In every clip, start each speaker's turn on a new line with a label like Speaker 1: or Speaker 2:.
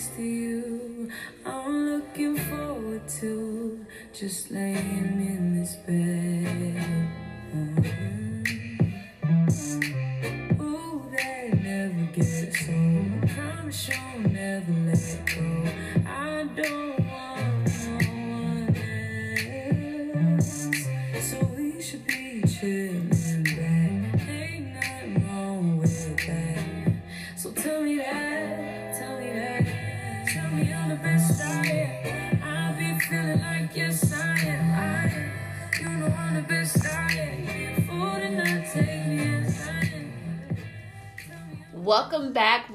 Speaker 1: next to you. I'm looking forward to just laying in this bed.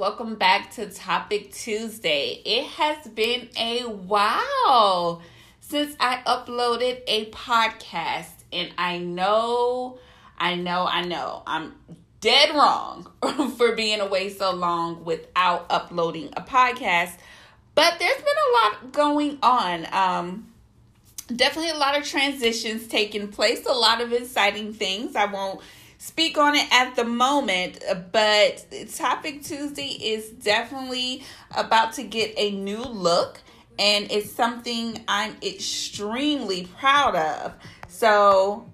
Speaker 2: Welcome back. To Topic Tuesday. It has been a while since I uploaded a podcast, and I know, I know, I know, I'm dead wrong for being away so long without uploading a podcast. But there's been a lot going on. Um, definitely a lot of transitions taking place, a lot of exciting things. I won't speak on it at the moment, but Topic Tuesday is definitely about to get a new look, and it's something I'm extremely proud of. So,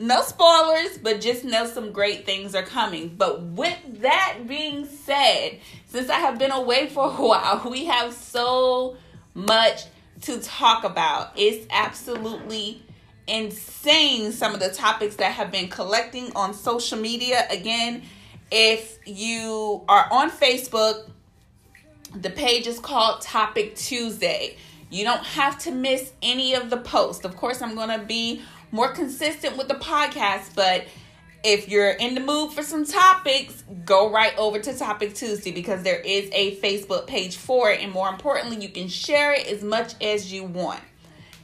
Speaker 2: no spoilers, but just know some great things are coming. But with that being said, since I have been away for a while, we have so much to talk about. It's absolutely insane some of the topics that have been collecting on social media. Again, if you are on Facebook, the page is called Topic Tuesday. You don't have to miss any of the posts. Of course, I'm going to be more consistent with the podcast, but if you're in the mood for some topics, go right over to Topic Tuesday because there is a Facebook page for it. And more importantly, you can share it as much as you want.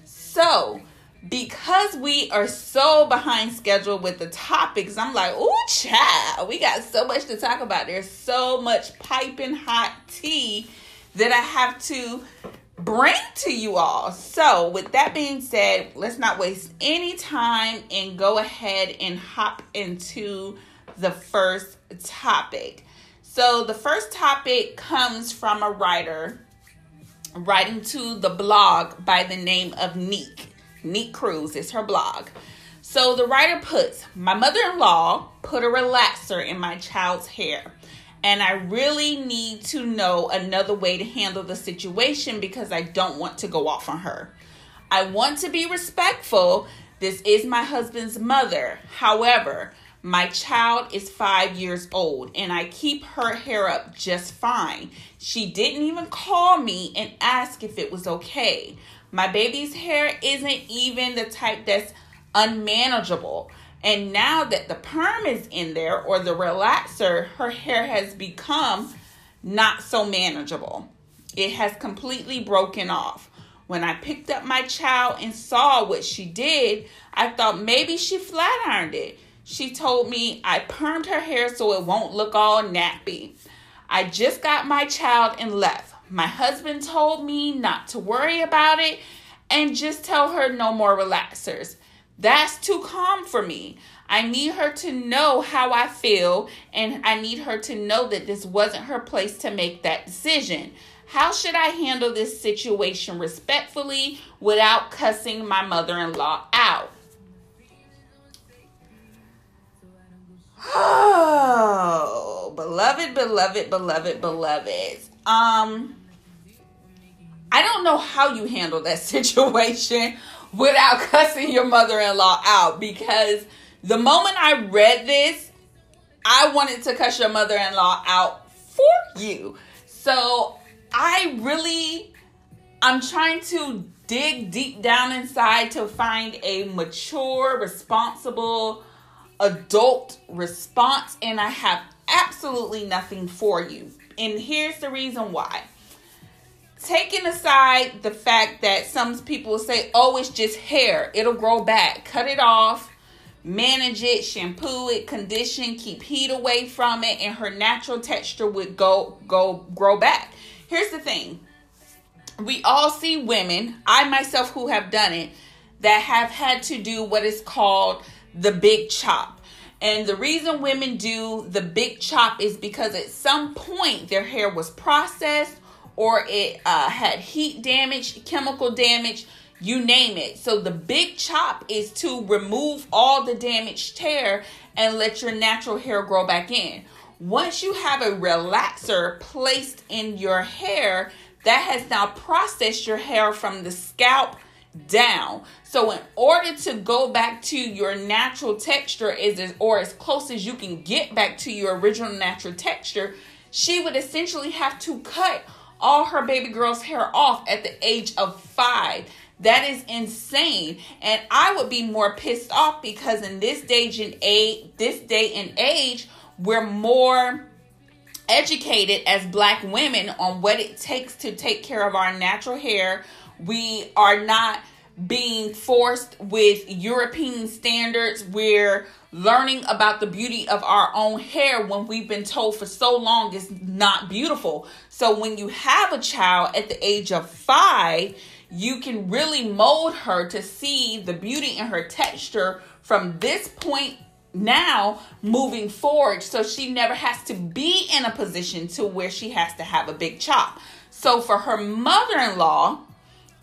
Speaker 2: So, because we are so behind schedule with the topics, I'm like, ooh, child, we got so much to talk about. There's so much piping hot tea that I have to bring to you all. So, with that being said, let's not waste any time and go ahead and hop into the first topic. So, the first topic comes from a writer writing to the blog by the name of Neek. Neek Cruz is her blog. So, the writer puts, My mother in law put a relaxer in my child's hair and I really need to know another way to handle the situation because I don't want to go off on her. I want to be respectful. This is my husband's mother. However, my child is five years old and I keep her hair up just fine. She didn't even call me and ask if it was okay. My baby's hair isn't even the type that's unmanageable. And now that the perm is in there or the relaxer, her hair has become not so manageable. It has completely broken off. When I picked up my child and saw what she did, I thought maybe she flat ironed it. She told me I permed her hair so it won't look all nappy. I just got my child and left. My husband told me not to worry about it and just tell her no more relaxers. That's too calm for me. I need her to know how I feel, and I need her to know that this wasn't her place to make that decision. How should I handle this situation respectfully without cussing my mother in law out? Oh, beloved, beloved, beloved, beloved. Um, I don't know how you handle that situation without cussing your mother in law out because the moment I read this, I wanted to cuss your mother in law out for you. So I really, I'm trying to dig deep down inside to find a mature, responsible, adult response, and I have absolutely nothing for you. And here's the reason why taking aside the fact that some people say, oh, it's just hair, it'll grow back, cut it off, manage it, shampoo it, condition, keep heat away from it, and her natural texture would go go grow back. Here's the thing. We all see women, I myself who have done it, that have had to do what is called the big chop. And the reason women do the big chop is because at some point their hair was processed or it uh, had heat damage, chemical damage, you name it. So the big chop is to remove all the damaged hair and let your natural hair grow back in. Once you have a relaxer placed in your hair, that has now processed your hair from the scalp down. So in order to go back to your natural texture is or as close as you can get back to your original natural texture, she would essentially have to cut all her baby girl's hair off at the age of 5. That is insane. And I would be more pissed off because in this stage and age, this day and age, we're more educated as black women on what it takes to take care of our natural hair. We are not being forced with European standards. We're learning about the beauty of our own hair when we've been told for so long it's not beautiful. So when you have a child at the age of five, you can really mold her to see the beauty in her texture from this point now moving forward so she never has to be in a position to where she has to have a big chop. So for her mother-in-law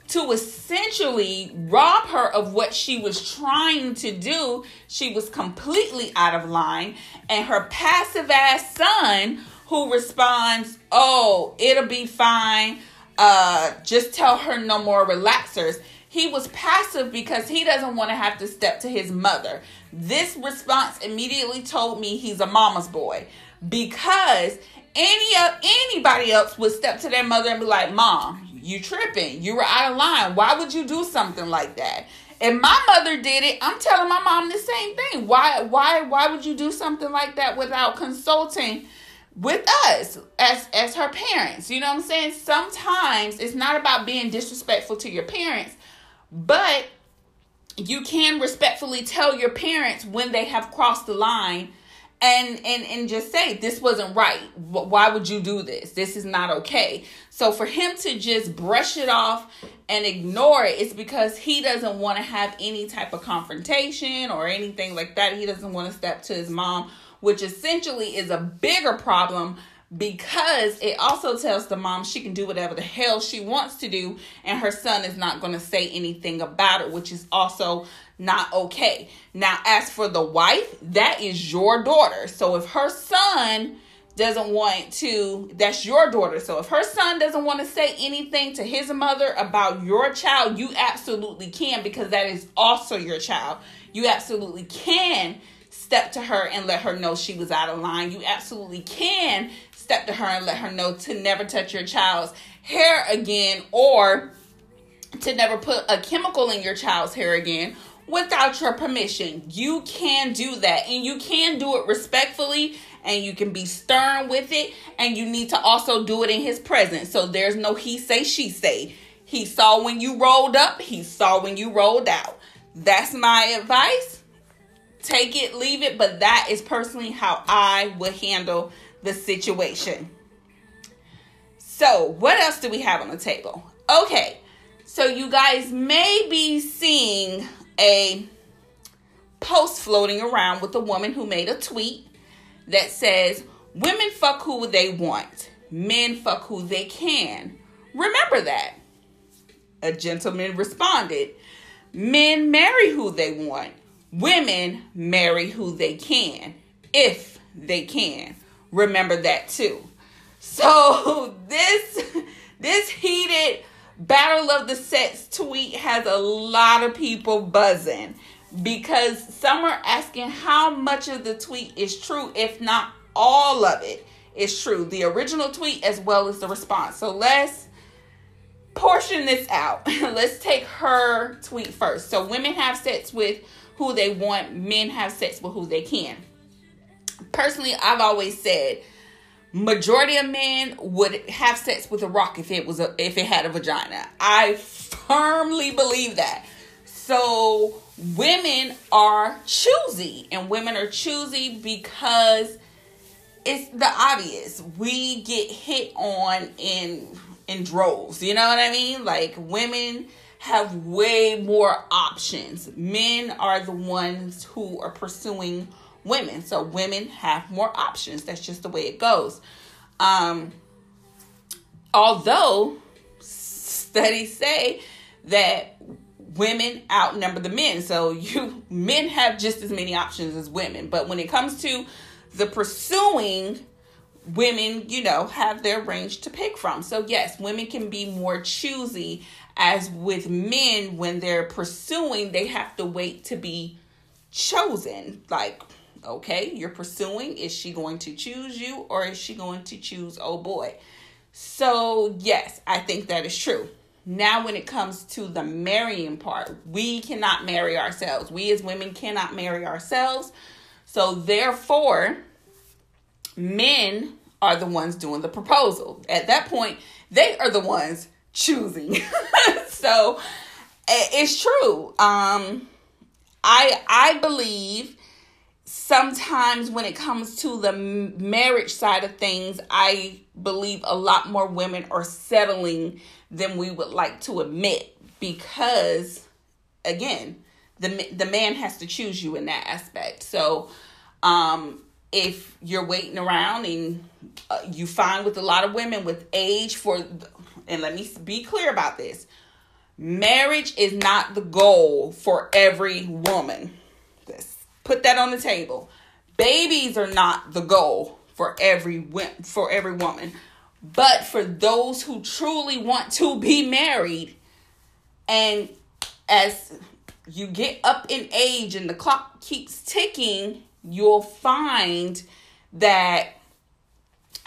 Speaker 2: to essentially rob her of what she was trying to do, she was completely out of line and her passive ass son who responds, "Oh, it'll be fine. Uh just tell her no more relaxers." He was passive because he doesn't want to have to step to his mother. This response immediately told me he's a mama's boy because any of anybody else would step to their mother and be like, "Mom, you tripping. You were out of line. Why would you do something like that?" And my mother did it, I'm telling my mom the same thing. Why why why would you do something like that without consulting with us as as her parents? You know what I'm saying? Sometimes it's not about being disrespectful to your parents. But you can respectfully tell your parents when they have crossed the line and and and just say this wasn't right. Why would you do this? This is not okay. So for him to just brush it off and ignore it it's because he doesn't want to have any type of confrontation or anything like that. He doesn't want to step to his mom which essentially is a bigger problem because it also tells the mom she can do whatever the hell she wants to do and her son is not going to say anything about it which is also not okay. Now as for the wife that is your daughter. So if her son doesn't want to that's your daughter. So if her son doesn't want to say anything to his mother about your child you absolutely can because that is also your child. You absolutely can step to her and let her know she was out of line. You absolutely can step to her and let her know to never touch your child's hair again or to never put a chemical in your child's hair again without your permission. You can do that and you can do it respectfully and you can be stern with it and you need to also do it in his presence. So there's no he say she say. He saw when you rolled up, he saw when you rolled out. That's my advice. Take it, leave it, but that is personally how I would handle the situation. So, what else do we have on the table? Okay, so you guys may be seeing a post floating around with a woman who made a tweet that says, Women fuck who they want, men fuck who they can. Remember that. A gentleman responded, Men marry who they want, women marry who they can, if they can remember that too. So this this heated battle of the sets tweet has a lot of people buzzing because some are asking how much of the tweet is true if not all of it is true. The original tweet as well as the response. So let's portion this out. Let's take her tweet first. So women have sex with who they want. Men have sex with who they can. Personally, I've always said majority of men would have sex with a rock if it was a if it had a vagina. I firmly believe that. So women are choosy and women are choosy because it's the obvious. We get hit on in in droves. You know what I mean? Like women have way more options. Men are the ones who are pursuing women. So women have more options. That's just the way it goes. Um, although studies say that women outnumber the men. So you men have just as many options as women. But when it comes to the pursuing, women, you know, have their range to pick from. So yes, women can be more choosy as with men when they're pursuing, they have to wait to be chosen. Like, okay, you're pursuing, is she going to choose you or is she going to choose oh boy? So, yes, I think that is true. Now, when it comes to the marrying part, we cannot marry ourselves. We as women cannot marry ourselves. So, therefore, men are the ones doing the proposal. At that point, they are the ones choosing. so, it's true. Um, I I believe sometimes when it comes to the marriage side of things, I believe a lot more women are settling than we would like to admit because again the the man has to choose you in that aspect. So um if you're waiting around and uh, you find with a lot of women with age for and let me be clear about this marriage is not the goal for every woman put that on the table babies are not the goal for every for every woman but for those who truly want to be married, and as you get up in age and the clock keeps ticking, you'll find that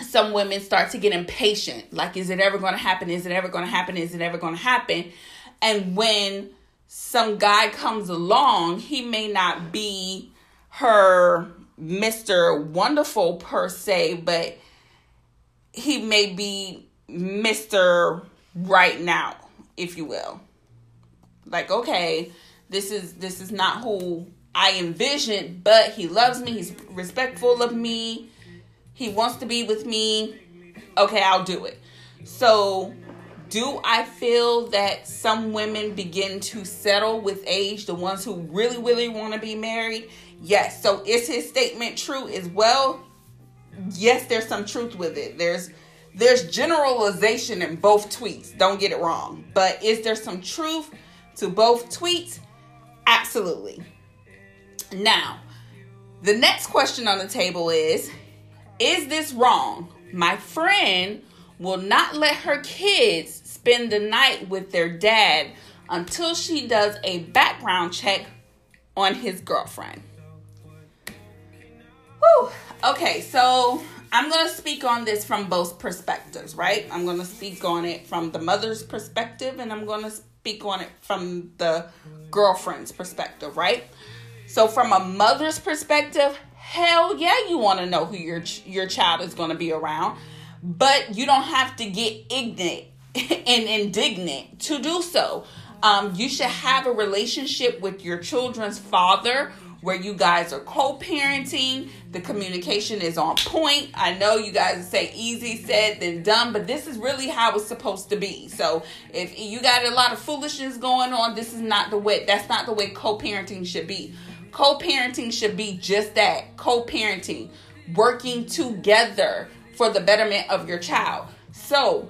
Speaker 2: some women start to get impatient. Like, is it ever going to happen? Is it ever going to happen? Is it ever going to happen? And when some guy comes along, he may not be her Mr. Wonderful per se, but he may be Mr. Right now, if you will. Like, okay, this is this is not who I envisioned, but he loves me, he's respectful of me, he wants to be with me. Okay, I'll do it. So, do I feel that some women begin to settle with age, the ones who really, really want to be married? Yes. So, is his statement true as well? yes, there's some truth with it. There's there's generalization in both tweets. Don't get it wrong. But is there some truth to both tweets? Absolutely. Now, the next question on the table is Is this wrong? My friend will not let her kids spend the night with their dad until she does a background check on his girlfriend. Whew. Okay, so I'm going to speak on this from both perspectives, right? I'm going to speak on it from the mother's perspective and I'm going to speak on it from the girlfriend's perspective, right? So from a mother's perspective, hell yeah, you want to know who your your child is going to be around, but you don't have to get ignorant and indignant to do so. Um, you should have a relationship with your children's father where you guys are co-parenting. The communication is on point. I know you guys say easy said than done but this is really how it's supposed to be. So if you got a lot of foolishness going on this is not the way that's not the way co-parenting should be. Co-parenting should be just that co-parenting working together for the betterment of your child. So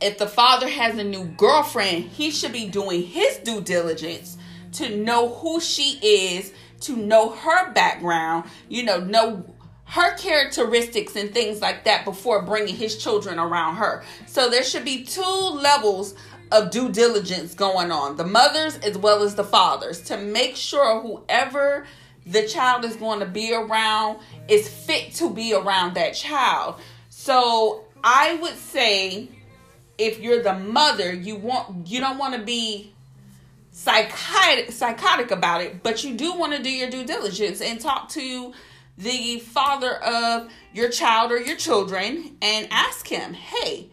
Speaker 2: if the father has a new girlfriend he should be doing his due diligence to know who she is, to know her background, you know, know her characteristics and things like that before bringing his children around her. So there should be two levels of due diligence going on the mothers as well as the fathers to make sure whoever the child is going to be around is fit to be around that child. So I would say if you're the mother, you want you don't want to be psychotic psychotic about it, but you do want to do your due diligence and talk to the father of your child or your children and ask him, "Hey,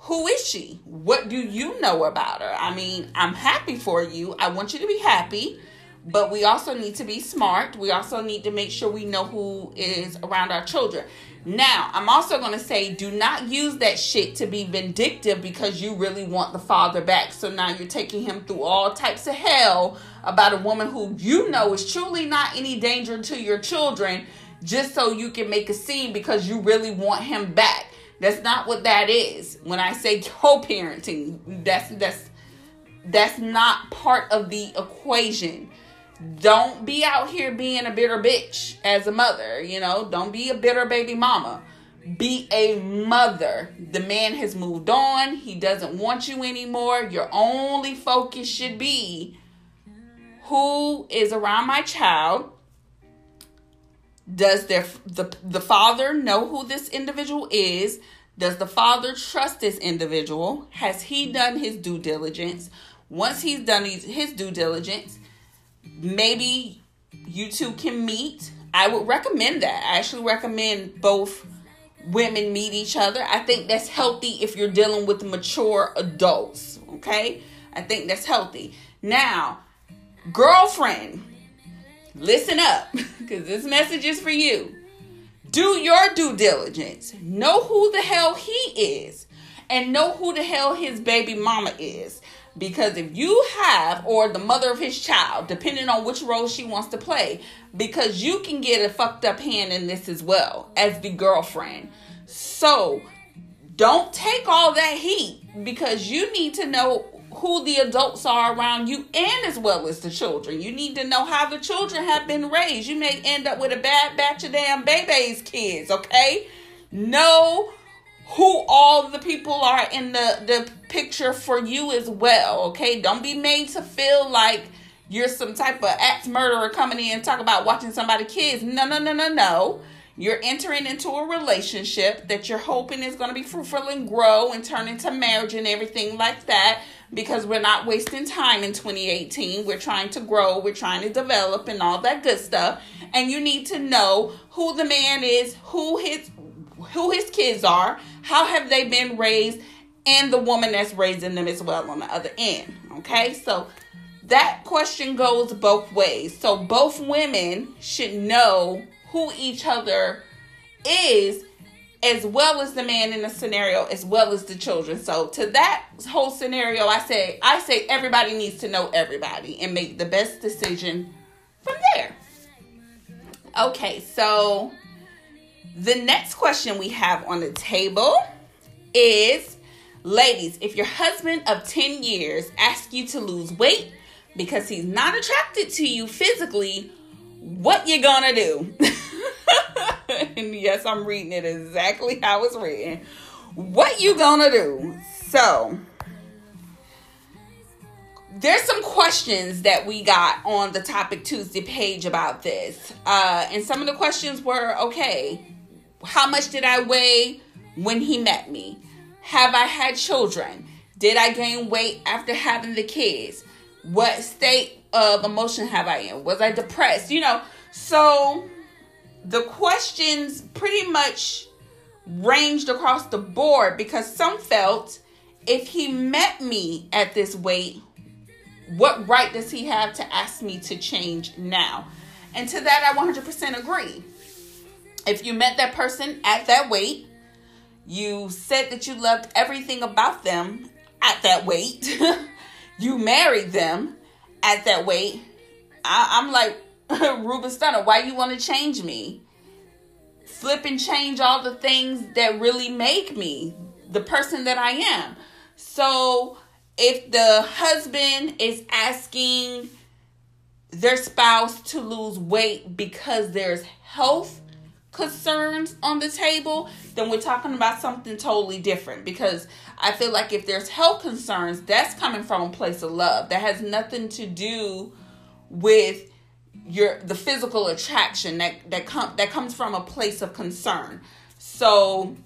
Speaker 2: who is she? What do you know about her? I mean, I'm happy for you. I want you to be happy, but we also need to be smart. We also need to make sure we know who is around our children. Now, I'm also going to say do not use that shit to be vindictive because you really want the father back. So now you're taking him through all types of hell about a woman who you know is truly not any danger to your children just so you can make a scene because you really want him back. That's not what that is. When I say co-parenting, that's that's that's not part of the equation. Don't be out here being a bitter bitch as a mother, you know? Don't be a bitter baby mama. Be a mother. The man has moved on. He doesn't want you anymore. Your only focus should be who is around my child does their the, the father know who this individual is does the father trust this individual has he done his due diligence once he's done his, his due diligence maybe you two can meet i would recommend that i actually recommend both women meet each other i think that's healthy if you're dealing with mature adults okay i think that's healthy now girlfriend listen up because this message is for you. Do your due diligence. Know who the hell he is and know who the hell his baby mama is. Because if you have, or the mother of his child, depending on which role she wants to play, because you can get a fucked up hand in this as well as the girlfriend. So don't take all that heat because you need to know who the adults are around you and as well as the children. You need to know how the children have been raised. You may end up with a bad batch of damn babies kids, okay? Know who all the people are in the, the picture for you as well, okay? Don't be made to feel like you're some type of axe murderer coming in and talk about watching somebody kids. No, no, no, no, no. You're entering into a relationship that you're hoping is going to be fruitful and grow and turn into marriage and everything like that because we're not wasting time in 2018. We're trying to grow, we're trying to develop, and all that good stuff. And you need to know who the man is, who his who his kids are, how have they been raised, and the woman that's raising them as well on the other end. Okay, so that question goes both ways. So both women should know who each other is as well as the man in the scenario as well as the children so to that whole scenario i say i say everybody needs to know everybody and make the best decision from there okay so the next question we have on the table is ladies if your husband of 10 years asks you to lose weight because he's not attracted to you physically what you gonna do and yes, I'm reading it exactly how it's written. What you gonna do? So there's some questions that we got on the topic Tuesday page about this. Uh, and some of the questions were okay, how much did I weigh when he met me? Have I had children? Did I gain weight after having the kids? What state of emotion have I in? Was I depressed? You know, so the questions pretty much ranged across the board because some felt if he met me at this weight, what right does he have to ask me to change now? And to that, I 100% agree. If you met that person at that weight, you said that you loved everything about them at that weight, you married them at that weight, I, am like, Ruben Studdard, why you want to change me? Flip and change all the things that really make me the person that I am. So if the husband is asking their spouse to lose weight because there's health concerns on the table, then we're talking about something totally different. Because I feel like if there's health concerns, that's coming from a place of love. That has nothing to do with your the physical attraction that that com- that comes from a place of concern. So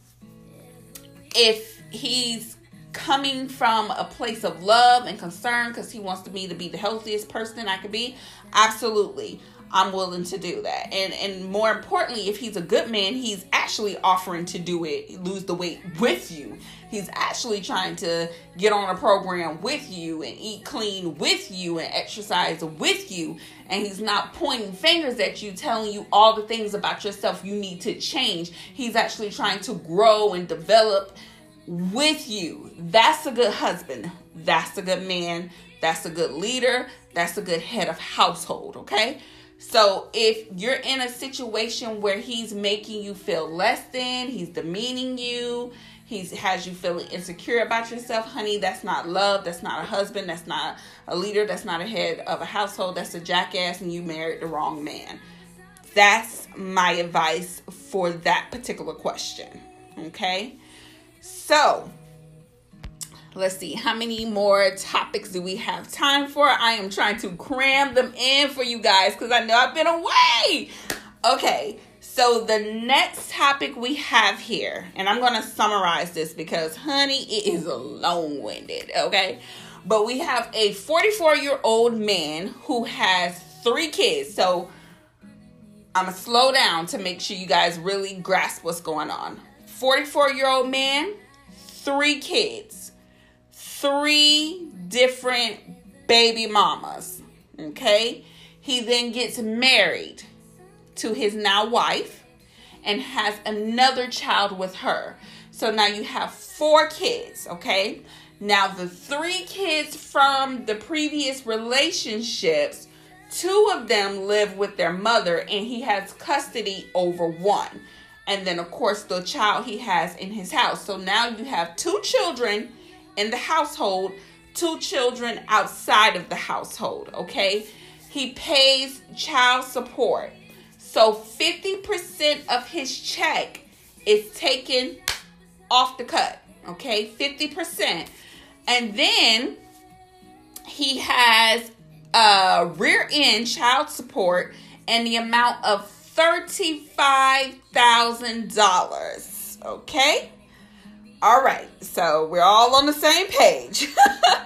Speaker 2: if he's coming from a place of love and concern because he wants me to be the healthiest person I could be, absolutely. I'm willing to do that. And and more importantly, if he's a good man, he's actually offering to do it, lose the weight with you. He's actually trying to get on a program with you and eat clean with you and exercise with you. And he's not pointing fingers at you, telling you all the things about yourself you need to change. He's actually trying to grow and develop with you. That's a good husband. That's a good man. That's a good leader. That's a good head of household, okay? So if you're in a situation where he's making you feel less than, he's demeaning you, he has you feeling insecure about yourself, honey, that's not love, that's not a husband, that's not a leader, that's not a head of a household, that's a jackass and you married the wrong man. That's my advice for that particular question. Okay? So, let's see how many more topics do we have time for? I am trying to cram them in for you guys because i know i've been away. Okay so the next topic we have here and i'm going to summarize this because honey it is long-winded okay? But we have a 44 year old man who has three kids so i'm going to slow down to make sure you guys really grasp what's going on. 44 year old man three kids three different baby mamas. Okay? He then gets married to his now wife and has another child with her. So now you have four kids, okay? Now the three kids from the previous relationships, two of them live with their mother and he has custody over one. And then of course the child he has in his house. So now you have two children in the household, two children outside of the household, okay? He pays child support. So 50% of his check is taken off the cut, okay? 50%. And then he has a rear end child support and the amount of $35,000, okay? All right, so we're all on the same page.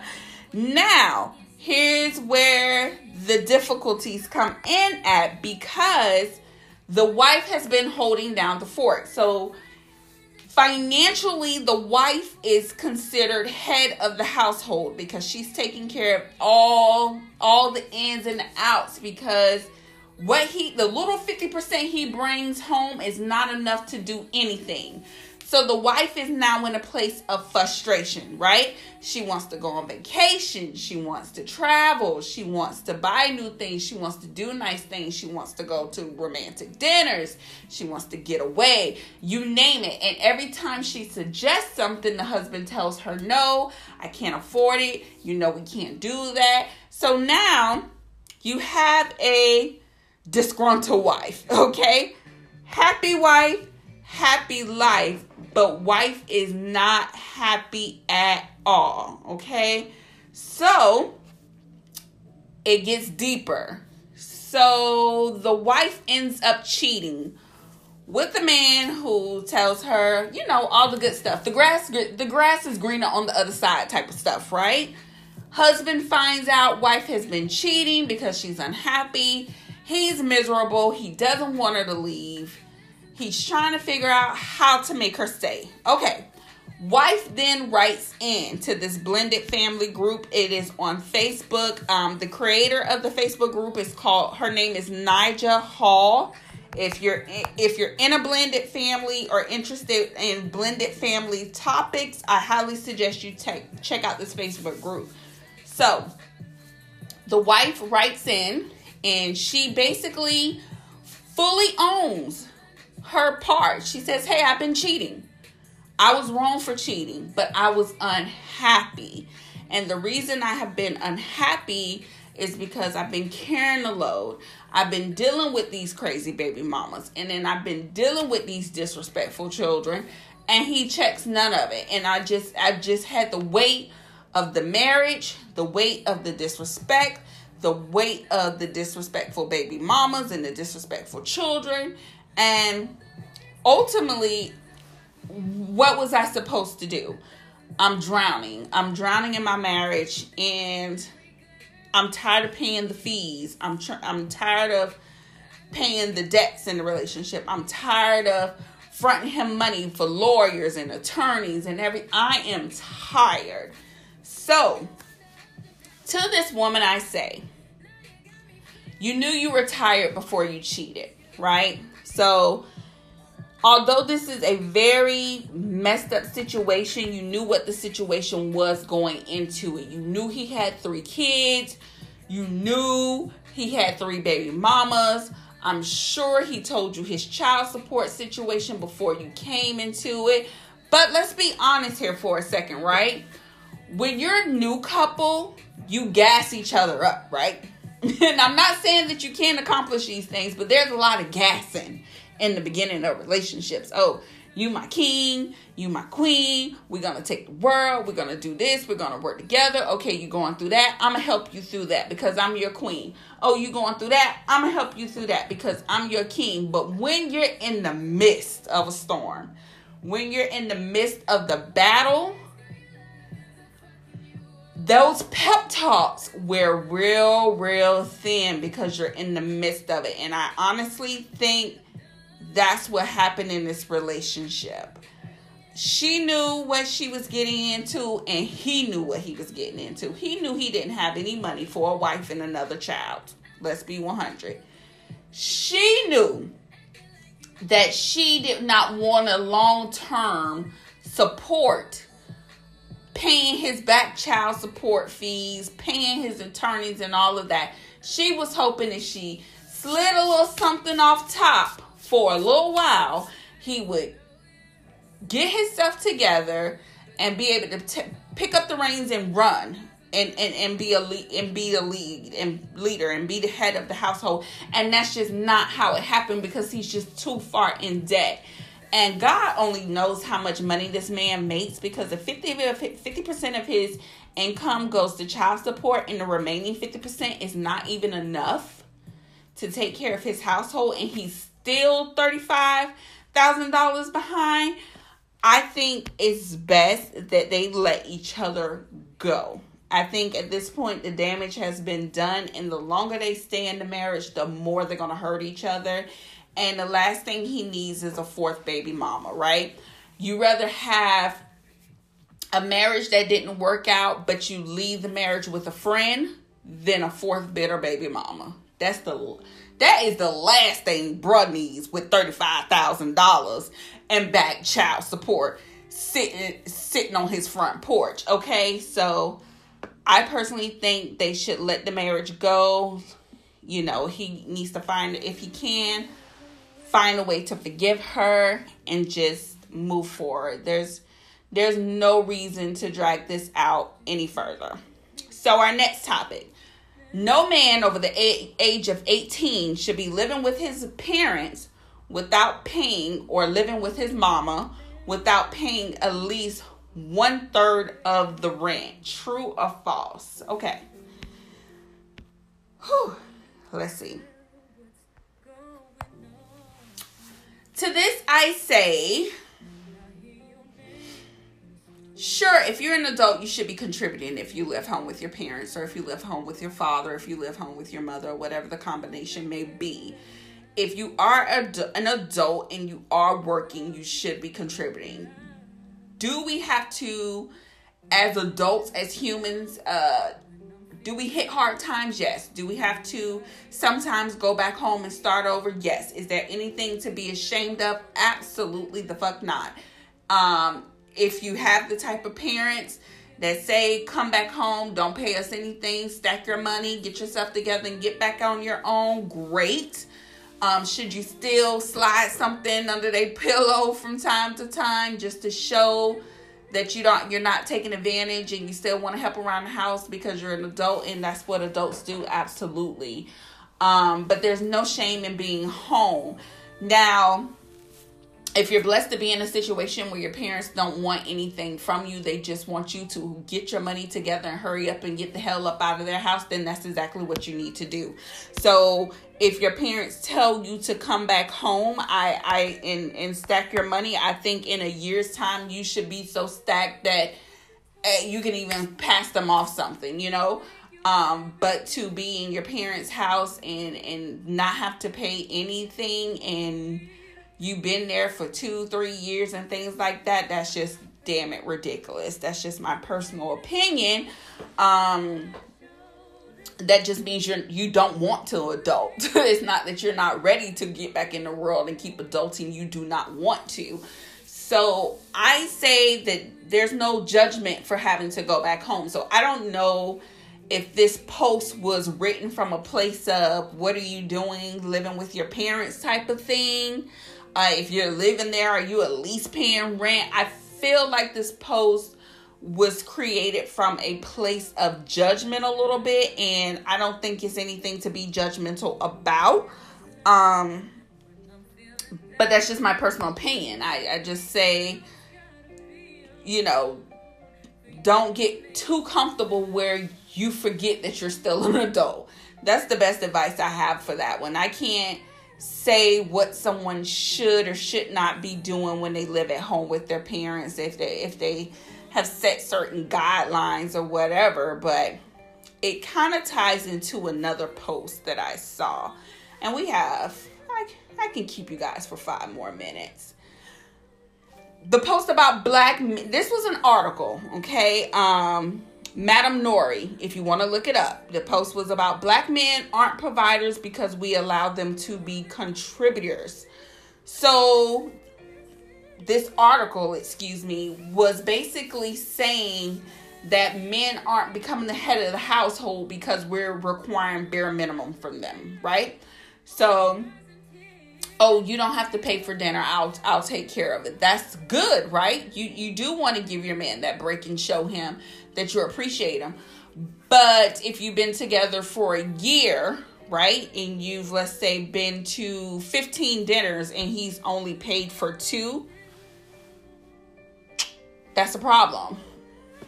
Speaker 2: now, here's where the difficulties come in at because the wife has been holding down the fort. So, financially, the wife is considered head of the household because she's taking care of all all the ins and outs because what he the little 50% he brings home is not enough to do anything. So the wife is now in a place of frustration, right? She wants to go on vacation. She wants to travel. She wants to buy new things. She wants to do nice things. She wants to go to romantic dinners. She wants to get away. You name it. And every time she suggests something, the husband tells her, No, I can't afford it. You know, we can't do that. So now you have a disgruntled wife, okay? Happy wife, happy life but wife is not happy at all. Okay, so it gets deeper. So the wife ends up cheating with the man who tells her, you know, all the good stuff. The grass the grass is greener on the other side type of stuff, right? Husband finds out wife has been cheating because she's unhappy. He's miserable. He doesn't want her to leave. He's trying to figure out how to make her stay. Okay. Wife then writes in to this blended family group. It is on Facebook. Um, the creator of the Facebook group is called. Her name is Nija Hall. If you're if you're in a blended family or interested in blended family topics, I highly suggest you take check out this Facebook group. So, the wife writes in, and she basically fully owns her part. She says, Hey, I've been cheating. I was wrong for cheating, but I was unhappy. And the reason I have been unhappy is because I've been carrying the load. I've been dealing with these crazy baby mamas. And then I've been dealing with these disrespectful children. And he checks none of it. And I just I've just had the weight of the marriage, the weight of the disrespect, the weight of the disrespectful baby mamas and the disrespectful children. And ultimately, what was I supposed to do? I'm drowning. I'm drowning in my marriage and I'm tired of paying the fees. I'm tr- I'm tired of paying the debts in the relationship. I'm tired of fronting him money for lawyers and attorneys and every I am tired. So, to this woman I say, you knew you were tired before you cheated, right? So, although this is a very messed up situation, you knew what the situation was going into it. You knew he had three kids. You knew He had three baby mamas. I'm sure he told you his child support situation before you came into it. But let's be honest here for a second, right? When you're a new couple, you gas each other up, right? And I'm not saying that you can't accomplish these things, but there's a lot of gassing in the beginning of relationships. Oh, you my king, you my queen. We're gonna take the world. We're gonna do this. We're gonna work together. Okay, you going through that? I'm gonna help you through that because I'm your queen. Oh, you going through that? I'm gonna help you through that because I'm your king. But when you're in the midst of a storm, when you're in the midst of the battle, those pep talks wear real, real thin because you're in the midst of it. And I honestly think that's what happened in this relationship. She knew what she was getting into, and he knew what he was getting into. He knew he didn't have any money for a wife and another child. Let's be 100. She knew that she did not want a long term support paying his back child support fees, paying his attorneys, and all of that. She was hoping if she slid a little something off top for a little while, he would get his stuff together and be able to t- pick up the reins and run. And, and, and be a lead and be the lead and leader and be the head of the household and that's just not how it happened because he's just too far in debt and God only knows how much money this man makes because the 50 percent of his income goes to child support, and the remaining 50% is not even enough to take care of his household, and he's still $35,000 behind. I think it's best that they let each other go. I think at this point the damage has been done, and the longer they stay in the marriage, the more they're going to hurt each other and the last thing he needs is a fourth baby mama, right? You rather have a marriage that didn't work out, but you leave the marriage with a friend than a fourth bitter baby mama. That's the that is the last thing bruh needs with thirty five thousand dollars and back child support sitting sitting on his front porch. Okay, so I personally think they should let the marriage go. You know, he needs to find if he can find a way to forgive her and just move forward. There's there's no reason to drag this out any further. So our next topic. No man over the age of 18 should be living with his parents without paying or living with his mama without paying at least one third of the rent. True or false? Okay. Whew. Let's see. To this I say, sure, if you're an adult, you should be contributing if you live home with your parents, or if you live home with your father, if you live home with your mother, or whatever the combination may be. If you are an adult and you are working, you should be contributing. Do we have to, as adults, as humans, uh, do we hit hard times? Yes. Do we have to sometimes go back home and start over? Yes. Is there anything to be ashamed of? Absolutely the fuck not. Um, if you have the type of parents that say, come back home, don't pay us anything, stack your money, get yourself together, and get back on your own, great. Um, should you still slide something under their pillow from time to time just to show that you don't you're not taking advantage and you still want to help around the house because you're an adult and that's what adults do absolutely. Um, but there's no shame in being home. Now if you're blessed to be in a situation where your parents don't want anything from you, they just want you to get your money together and hurry up and get the hell up out of their house, then that's exactly what you need to do. So if your parents tell you to come back home, I I and and stack your money, I think in a year's time you should be so stacked that uh, you can even pass them off something, you know. Um, but to be in your parents' house and and not have to pay anything and you've been there for two, three years and things like that, that's just damn it ridiculous. That's just my personal opinion. Um, that just means you're you don't want to adult. it's not that you're not ready to get back in the world and keep adulting. You do not want to. So I say that there's no judgment for having to go back home. So I don't know if this post was written from a place of what are you doing living with your parents type of thing uh, if you're living there are you at least paying rent i feel like this post was created from a place of judgment a little bit and i don't think it's anything to be judgmental about um but that's just my personal opinion i, I just say you know don't get too comfortable where you forget that you're still an adult. That's the best advice I have for that one. I can't say what someone should or should not be doing when they live at home with their parents if they if they have set certain guidelines or whatever, but it kind of ties into another post that I saw. And we have I, I can keep you guys for 5 more minutes the post about black this was an article okay um MadameNoire, if you want to look it up, the post was about black men aren't providers because we allow them to be contributors. So, this article, excuse me, was basically saying that men aren't becoming the head of the household because we're requiring bare minimum from them, right? So, oh, you don't have to pay for dinner. I'll I'll take care of it. That's good, right? You you do want to give your man that break and show him that you appreciate them. But if you've been together for a year, right, and you've, let's say, been to 15 dinners and he's only paid for two, that's a problem.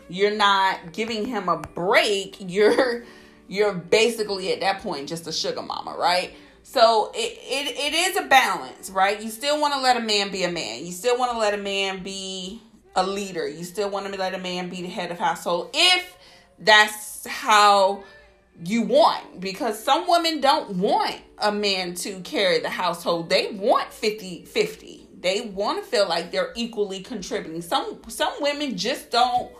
Speaker 2: You're not giving him a break. You're you're basically at that point just a sugar mama, right? So it, it, it is a balance, right? You still want to let a man be a man. You still want to let a man be a leader. You still want to let a man be the head of household if that's how you want because some women don't want a man to carry the household. They want 50-50. They want to feel like they're equally contributing. Some some women just don't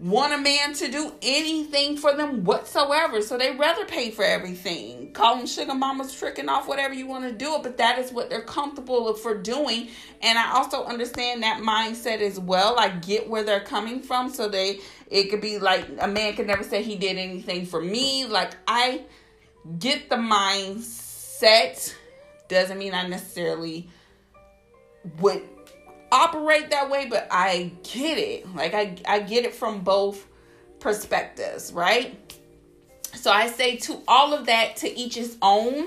Speaker 2: want a man to do anything for them whatsoever. So they rather pay for everything. Call them sugar mamas, tricking off whatever you want to do it, but that is what they're comfortable for doing. And I also understand that mindset as well. I get where they're coming from. So they it could be like a man could never say he did anything for me. Like I get the mindset. Doesn't mean I necessarily would operate that way, but I get it. Like I I get it from both perspectives, right? So I say to all of that to each his own.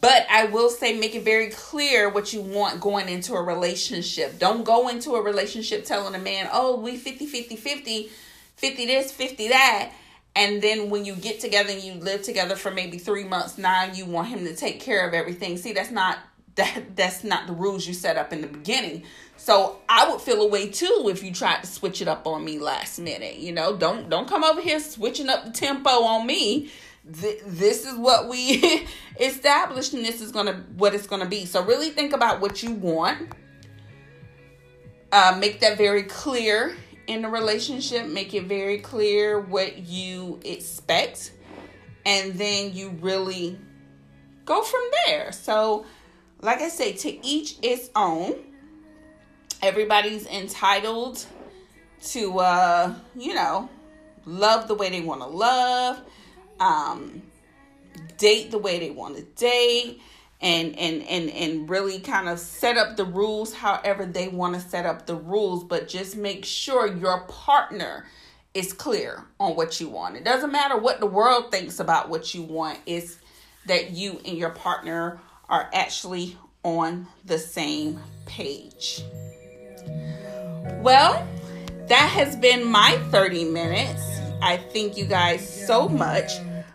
Speaker 2: But I will say make it very clear what you want going into a relationship. Don't go into a relationship telling a man, "Oh, we 50 50 50, 50 this, 50 that." And then when you get together and you live together for maybe 3 months, now you want him to take care of everything. See, that's not that that's not the rules you set up in the beginning. So I would feel a way too if you tried to switch it up on me last minute. You know, don't don't come over here switching up the tempo on me. this is what we established, and this is gonna what it's gonna be. So really think about what you want. Uh, make that very clear in the relationship. Make it very clear what you expect, and then you really go from there. So like I say, to each its own. Everybody's entitled to, uh, you know, love the way they want to love, um, date the way they want to date, and and and and really kind of set up the rules however they want to set up the rules. But just make sure your partner is clear on what you want. It doesn't matter what the world thinks about what you want. It's that you and your partner are actually on the same page. Well, that has been my 30 minutes. I thank you guys so much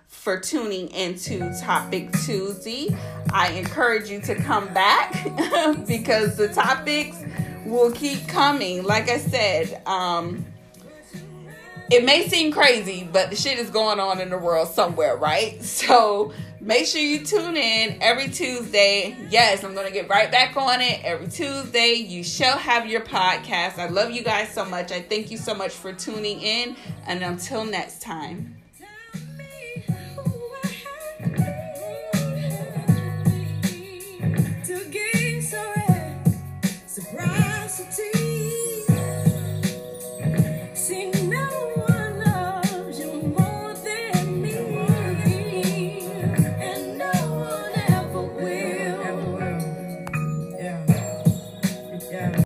Speaker 2: for tuning into Topic Tuesday. I encourage you to come back because the topics will keep coming. Like I said, um, it may seem crazy, but the shit is going on in the world somewhere, right? So make sure you tune in every Tuesday. Yes, I'm going to get right back on it. Every Tuesday, you shall have your podcast. I love you guys so much. I thank you so much for tuning in. And until next time.